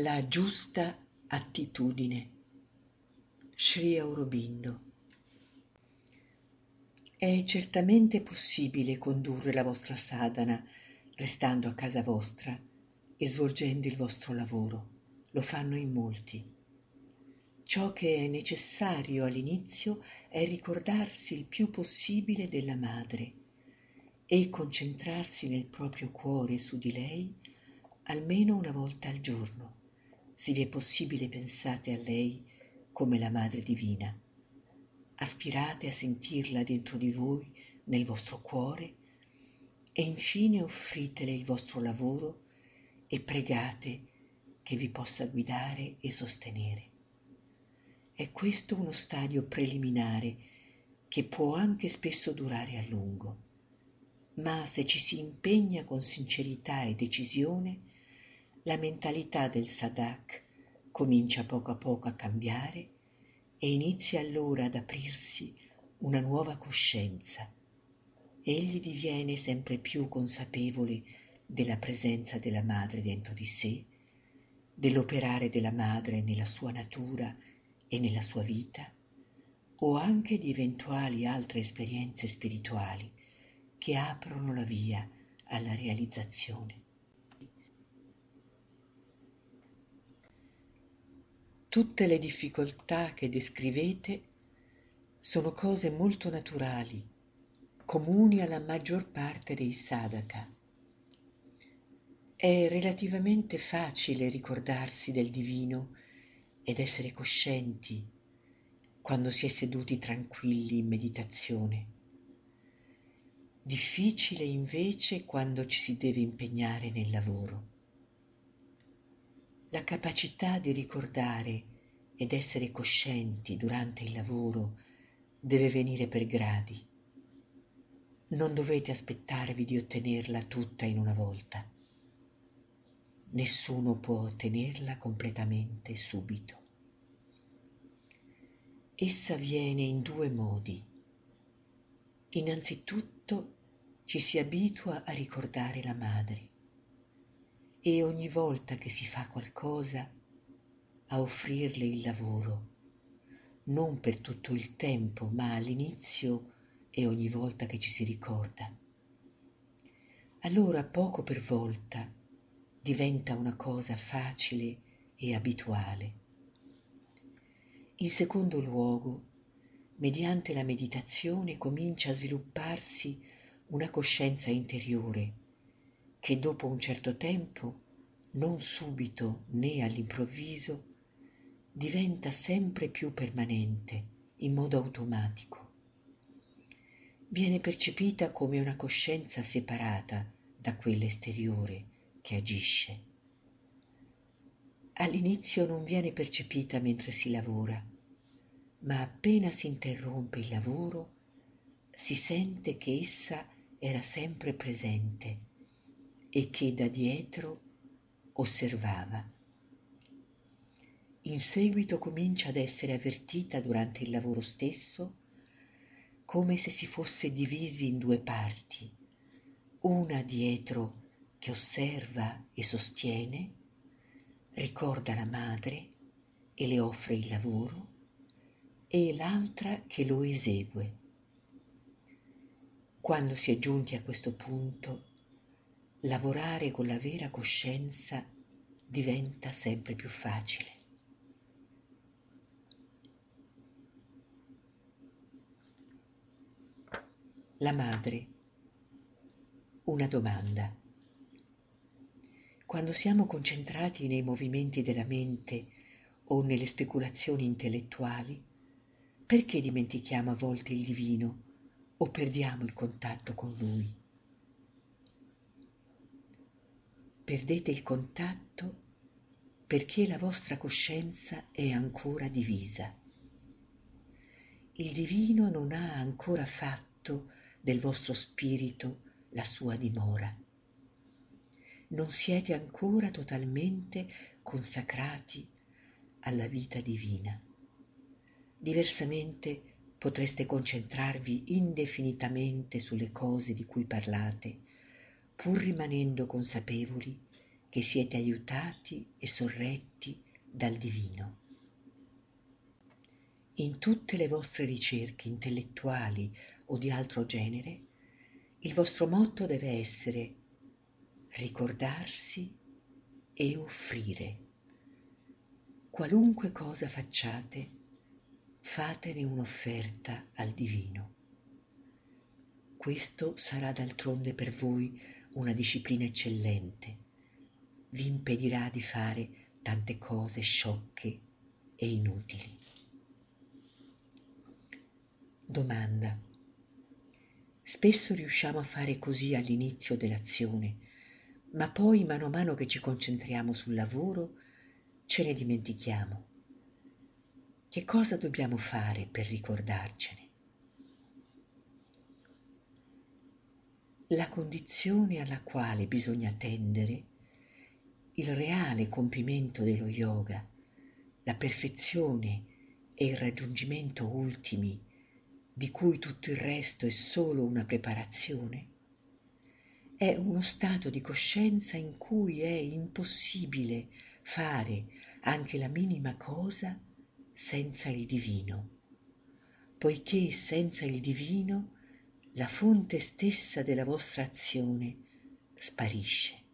La giusta attitudine. Sri Aurobindo. È certamente possibile condurre la vostra sadhana restando a casa vostra e svolgendo il vostro lavoro. Lo fanno in molti. Ciò che è necessario all'inizio è ricordarsi il più possibile della madre e concentrarsi nel proprio cuore su di lei almeno una volta al giorno se vi è possibile pensate a lei come la Madre Divina. Aspirate a sentirla dentro di voi, nel vostro cuore, e infine offritele il vostro lavoro e pregate che vi possa guidare e sostenere. È questo uno stadio preliminare che può anche spesso durare a lungo, ma se ci si impegna con sincerità e decisione, la mentalità del Sadak comincia poco a poco a cambiare e inizia allora ad aprirsi una nuova coscienza. Egli diviene sempre più consapevole della presenza della madre dentro di sé, dell'operare della madre nella sua natura e nella sua vita, o anche di eventuali altre esperienze spirituali che aprono la via alla realizzazione. Tutte le difficoltà che descrivete sono cose molto naturali, comuni alla maggior parte dei sadhaka. È relativamente facile ricordarsi del divino ed essere coscienti quando si è seduti tranquilli in meditazione. Difficile invece quando ci si deve impegnare nel lavoro. La capacità di ricordare ed essere coscienti durante il lavoro deve venire per gradi. Non dovete aspettarvi di ottenerla tutta in una volta. Nessuno può ottenerla completamente subito. Essa viene in due modi. Innanzitutto ci si abitua a ricordare la madre e ogni volta che si fa qualcosa a offrirle il lavoro, non per tutto il tempo, ma all'inizio e ogni volta che ci si ricorda. Allora poco per volta diventa una cosa facile e abituale. In secondo luogo, mediante la meditazione comincia a svilupparsi una coscienza interiore che dopo un certo tempo, non subito né all'improvviso, diventa sempre più permanente, in modo automatico. Viene percepita come una coscienza separata da quella esteriore che agisce. All'inizio non viene percepita mentre si lavora, ma appena si interrompe il lavoro si sente che essa era sempre presente e che da dietro osservava. In seguito comincia ad essere avvertita durante il lavoro stesso come se si fosse divisi in due parti, una dietro che osserva e sostiene, ricorda la madre e le offre il lavoro, e l'altra che lo esegue. Quando si è giunti a questo punto, lavorare con la vera coscienza diventa sempre più facile. La madre. Una domanda. Quando siamo concentrati nei movimenti della mente o nelle speculazioni intellettuali, perché dimentichiamo a volte il divino o perdiamo il contatto con lui? Perdete il contatto perché la vostra coscienza è ancora divisa. Il divino non ha ancora fatto del vostro spirito la sua dimora. Non siete ancora totalmente consacrati alla vita divina. Diversamente potreste concentrarvi indefinitamente sulle cose di cui parlate, pur rimanendo consapevoli che siete aiutati e sorretti dal divino. In tutte le vostre ricerche intellettuali o di altro genere, il vostro motto deve essere ricordarsi e offrire. Qualunque cosa facciate, fatene un'offerta al divino. Questo sarà d'altronde per voi una disciplina eccellente vi impedirà di fare tante cose sciocche e inutili. Domanda. Spesso riusciamo a fare così all'inizio dell'azione, ma poi mano a mano che ci concentriamo sul lavoro ce ne dimentichiamo. Che cosa dobbiamo fare per ricordarcene? La condizione alla quale bisogna tendere il reale compimento dello yoga, la perfezione e il raggiungimento ultimi di cui tutto il resto è solo una preparazione, è uno stato di coscienza in cui è impossibile fare anche la minima cosa senza il divino, poiché senza il divino la fonte stessa della vostra azione sparisce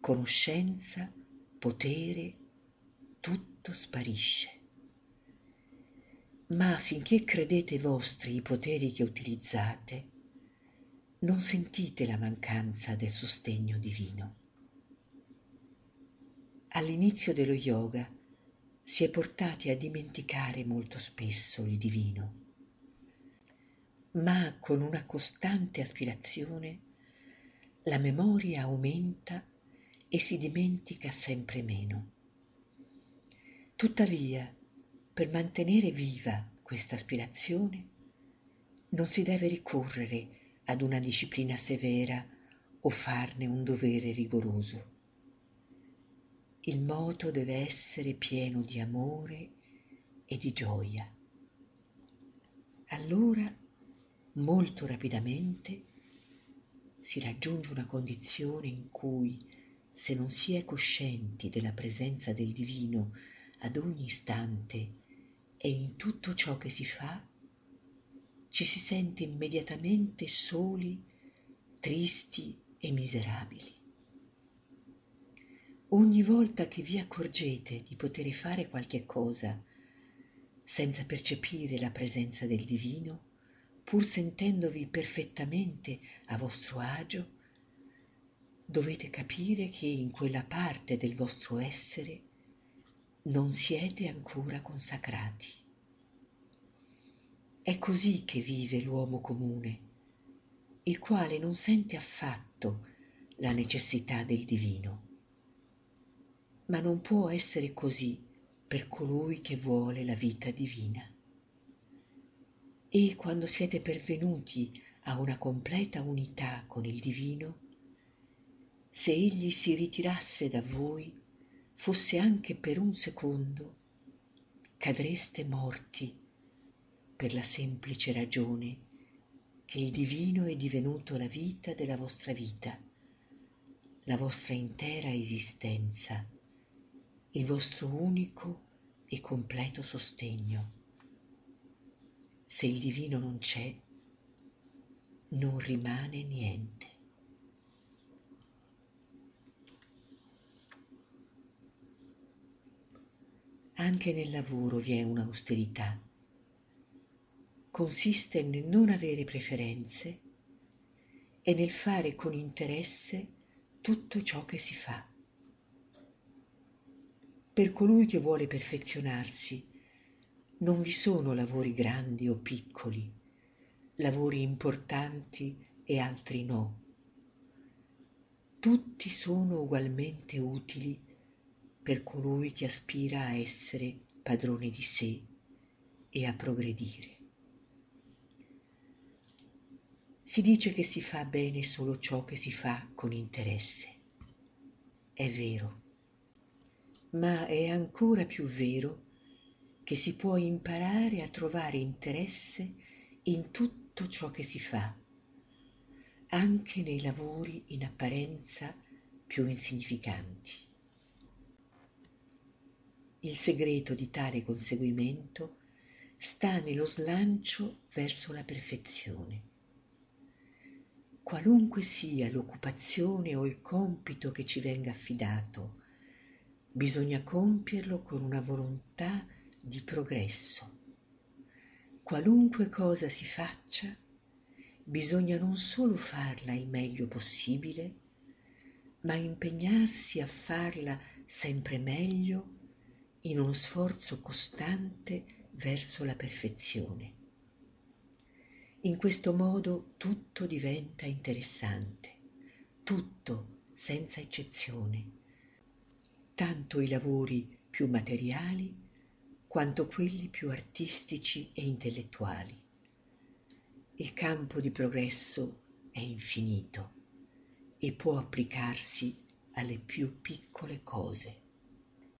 conoscenza, potere, tutto sparisce. Ma finché credete vostri i poteri che utilizzate, non sentite la mancanza del sostegno divino. All'inizio dello yoga si è portati a dimenticare molto spesso il divino, ma con una costante aspirazione la memoria aumenta e si dimentica sempre meno. Tuttavia, per mantenere viva questa aspirazione, non si deve ricorrere ad una disciplina severa o farne un dovere rigoroso. Il moto deve essere pieno di amore e di gioia. Allora, molto rapidamente, si raggiunge una condizione in cui se non si è coscienti della presenza del divino ad ogni istante e in tutto ciò che si fa, ci si sente immediatamente soli, tristi e miserabili. Ogni volta che vi accorgete di poter fare qualche cosa senza percepire la presenza del divino, pur sentendovi perfettamente a vostro agio, dovete capire che in quella parte del vostro essere non siete ancora consacrati. È così che vive l'uomo comune, il quale non sente affatto la necessità del divino. Ma non può essere così per colui che vuole la vita divina. E quando siete pervenuti a una completa unità con il divino, se egli si ritirasse da voi, fosse anche per un secondo, cadreste morti per la semplice ragione che il divino è divenuto la vita della vostra vita, la vostra intera esistenza, il vostro unico e completo sostegno. Se il divino non c'è, non rimane niente. Anche nel lavoro vi è un'austerità. Consiste nel non avere preferenze e nel fare con interesse tutto ciò che si fa. Per colui che vuole perfezionarsi non vi sono lavori grandi o piccoli, lavori importanti e altri no. tutti sono ugualmente utili per colui che aspira a essere padrone di sé e a progredire. Si dice che si fa bene solo ciò che si fa con interesse. È vero, ma è ancora più vero che si può imparare a trovare interesse in tutto ciò che si fa, anche nei lavori in apparenza più insignificanti. Il segreto di tale conseguimento sta nello slancio verso la perfezione. Qualunque sia l'occupazione o il compito che ci venga affidato, bisogna compierlo con una volontà di progresso. Qualunque cosa si faccia, bisogna non solo farla il meglio possibile, ma impegnarsi a farla sempre meglio in uno sforzo costante verso la perfezione. In questo modo tutto diventa interessante, tutto senza eccezione, tanto i lavori più materiali quanto quelli più artistici e intellettuali. Il campo di progresso è infinito e può applicarsi alle più piccole cose.